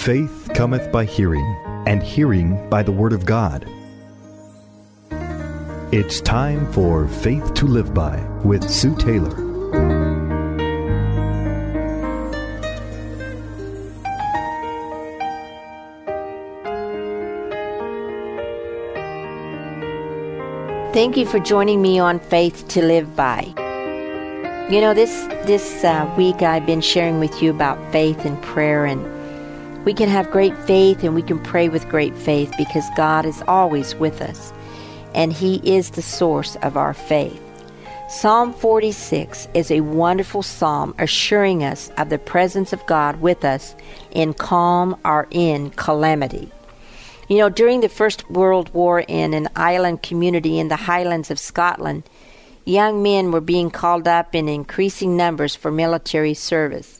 Faith cometh by hearing, and hearing by the Word of God. It's time for Faith to Live By with Sue Taylor. Thank you for joining me on Faith to Live By. You know, this this uh, week I've been sharing with you about faith and prayer, and we can have great faith and we can pray with great faith because God is always with us, and He is the source of our faith. Psalm 46 is a wonderful psalm assuring us of the presence of God with us in calm or in calamity. You know, during the First World War in an island community in the Highlands of Scotland, young men were being called up in increasing numbers for military service.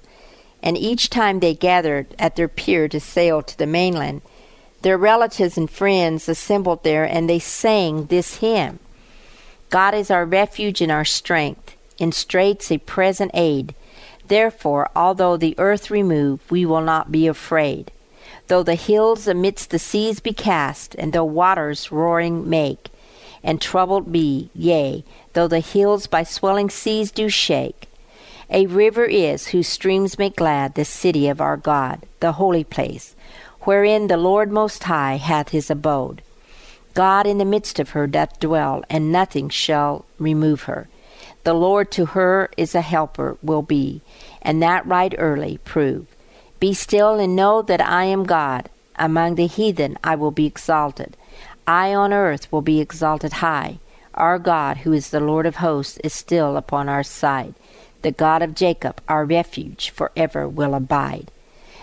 And each time they gathered at their pier to sail to the mainland, their relatives and friends assembled there and they sang this hymn God is our refuge and our strength, in straits a present aid. Therefore, although the earth remove, we will not be afraid. Though the hills amidst the seas be cast, and though waters roaring make, and troubled be, yea, though the hills by swelling seas do shake, a river is whose streams make glad the city of our God, the holy place, wherein the Lord Most High hath his abode. God in the midst of her doth dwell, and nothing shall remove her. The Lord to her is a helper, will be, and that right early prove. Be still and know that I am God. Among the heathen I will be exalted. I on earth will be exalted high. Our God, who is the Lord of hosts, is still upon our side. The God of Jacob, our refuge, forever will abide.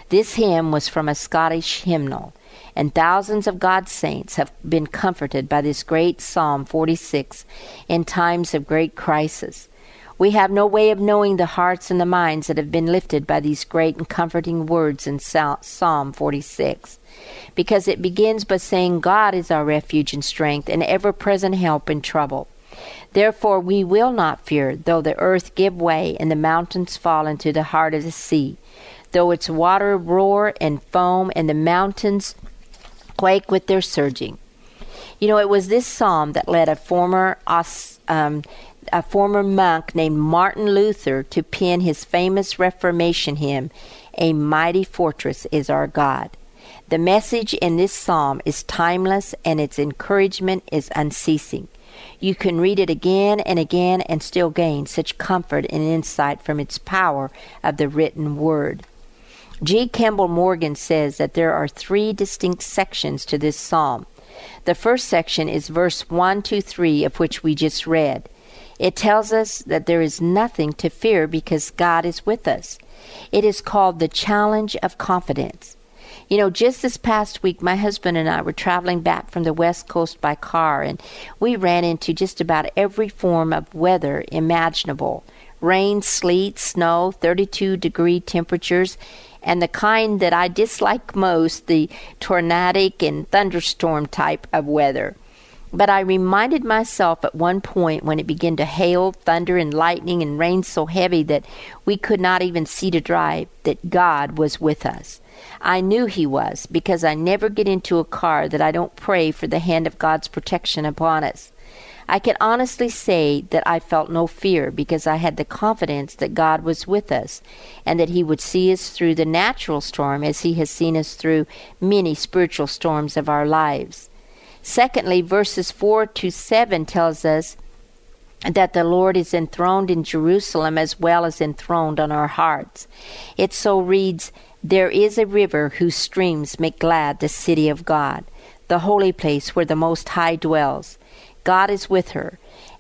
This hymn was from a Scottish hymnal, and thousands of God's saints have been comforted by this great Psalm 46 in times of great crisis. We have no way of knowing the hearts and the minds that have been lifted by these great and comforting words in Psalm 46, because it begins by saying, God is our refuge and strength and ever present help in trouble. Therefore we will not fear, though the earth give way and the mountains fall into the heart of the sea, though its water roar and foam and the mountains quake with their surging. You know, it was this psalm that led a former um, a former monk named Martin Luther to pen his famous Reformation hymn, A Mighty Fortress is Our God. The message in this psalm is timeless and its encouragement is unceasing. You can read it again and again and still gain such comfort and insight from its power of the written word. G. Campbell Morgan says that there are three distinct sections to this psalm. The first section is verse 1 to 3, of which we just read. It tells us that there is nothing to fear because God is with us. It is called the challenge of confidence. You know, just this past week, my husband and I were traveling back from the West Coast by car, and we ran into just about every form of weather imaginable rain, sleet, snow, 32 degree temperatures, and the kind that I dislike most, the tornadic and thunderstorm type of weather. But I reminded myself at one point when it began to hail, thunder, and lightning and rain so heavy that we could not even see to drive that God was with us. I knew He was because I never get into a car that I don't pray for the hand of God's protection upon us. I can honestly say that I felt no fear because I had the confidence that God was with us and that He would see us through the natural storm as He has seen us through many spiritual storms of our lives. Secondly, verses 4 to 7 tells us that the Lord is enthroned in Jerusalem as well as enthroned on our hearts. It so reads, There is a river whose streams make glad the city of God, the holy place where the Most High dwells. God is with her.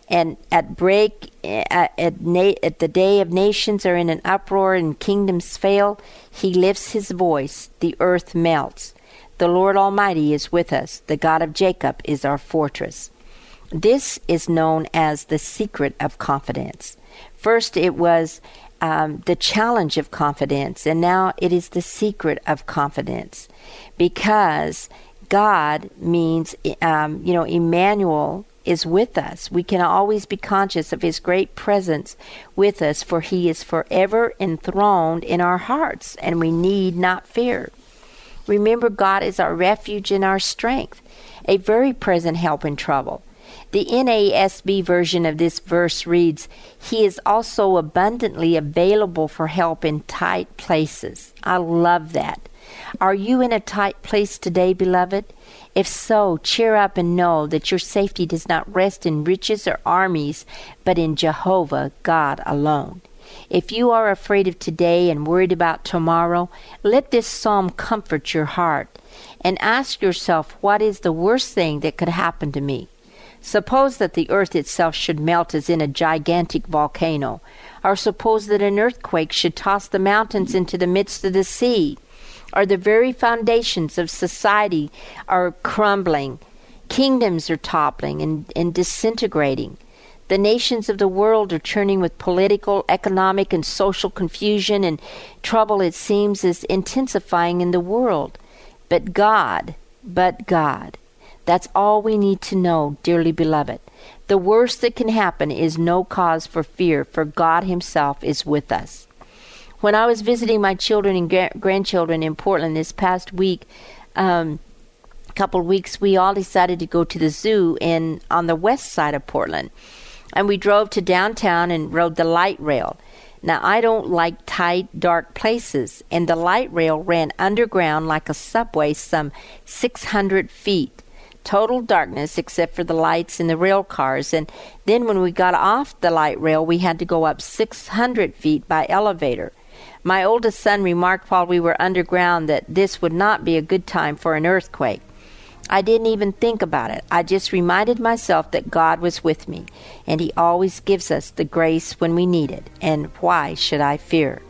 And at break, eh, at, at, na- at the day of nations are in an uproar and kingdoms fail, he lifts his voice, the earth melts. The Lord Almighty is with us. The God of Jacob is our fortress. This is known as the secret of confidence. First, it was um, the challenge of confidence, and now it is the secret of confidence because God means, um, you know, Emmanuel is with us. We can always be conscious of His great presence with us, for He is forever enthroned in our hearts, and we need not fear. Remember, God is our refuge and our strength, a very present help in trouble. The NASB version of this verse reads, He is also abundantly available for help in tight places. I love that. Are you in a tight place today, beloved? If so, cheer up and know that your safety does not rest in riches or armies, but in Jehovah God alone. If you are afraid of today and worried about tomorrow, let this psalm comfort your heart and ask yourself what is the worst thing that could happen to me. Suppose that the earth itself should melt as in a gigantic volcano, or suppose that an earthquake should toss the mountains into the midst of the sea, or the very foundations of society are crumbling, kingdoms are toppling and, and disintegrating. The nations of the world are churning with political, economic, and social confusion, and trouble, it seems, is intensifying in the world. But God, but God, that's all we need to know, dearly beloved. The worst that can happen is no cause for fear, for God Himself is with us. When I was visiting my children and gra- grandchildren in Portland this past week, um, couple of weeks, we all decided to go to the zoo in on the west side of Portland, and we drove to downtown and rode the light rail. Now, I don't like tight, dark places, and the light rail ran underground like a subway some 600 feet total darkness except for the lights in the rail cars. And then when we got off the light rail, we had to go up 600 feet by elevator. My oldest son remarked while we were underground that this would not be a good time for an earthquake. I didn't even think about it. I just reminded myself that God was with me, and He always gives us the grace when we need it. And why should I fear?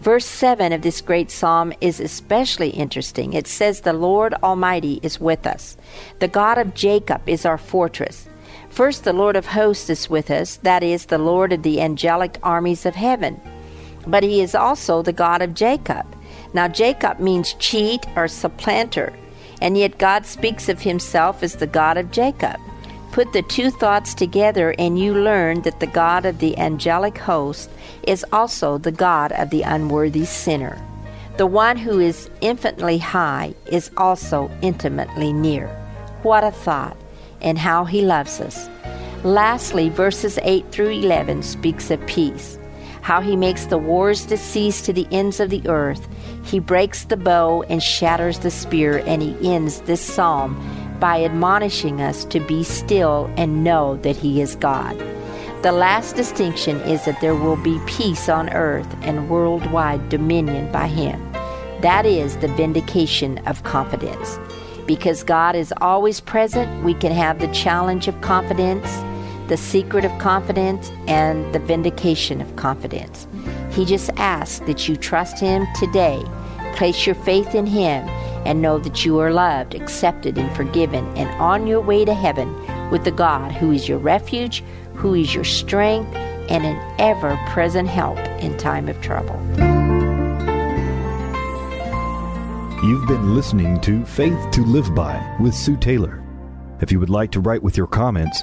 Verse 7 of this great psalm is especially interesting. It says, The Lord Almighty is with us. The God of Jacob is our fortress. First, the Lord of hosts is with us, that is, the Lord of the angelic armies of heaven. But he is also the God of Jacob. Now, Jacob means cheat or supplanter, and yet God speaks of himself as the God of Jacob. Put the two thoughts together, and you learn that the God of the angelic host is also the God of the unworthy sinner. The one who is infinitely high is also intimately near. What a thought, and how he loves us. Lastly, verses 8 through 11 speaks of peace, how he makes the wars to cease to the ends of the earth. He breaks the bow and shatters the spear, and he ends this psalm by admonishing us to be still and know that he is God. The last distinction is that there will be peace on earth and worldwide dominion by Him. That is the vindication of confidence. Because God is always present, we can have the challenge of confidence, the secret of confidence, and the vindication of confidence. He just asks that you trust Him today, place your faith in Him, and know that you are loved, accepted, and forgiven, and on your way to heaven with the God who is your refuge who is your strength and an ever present help in time of trouble. You've been listening to Faith to Live By with Sue Taylor. If you would like to write with your comments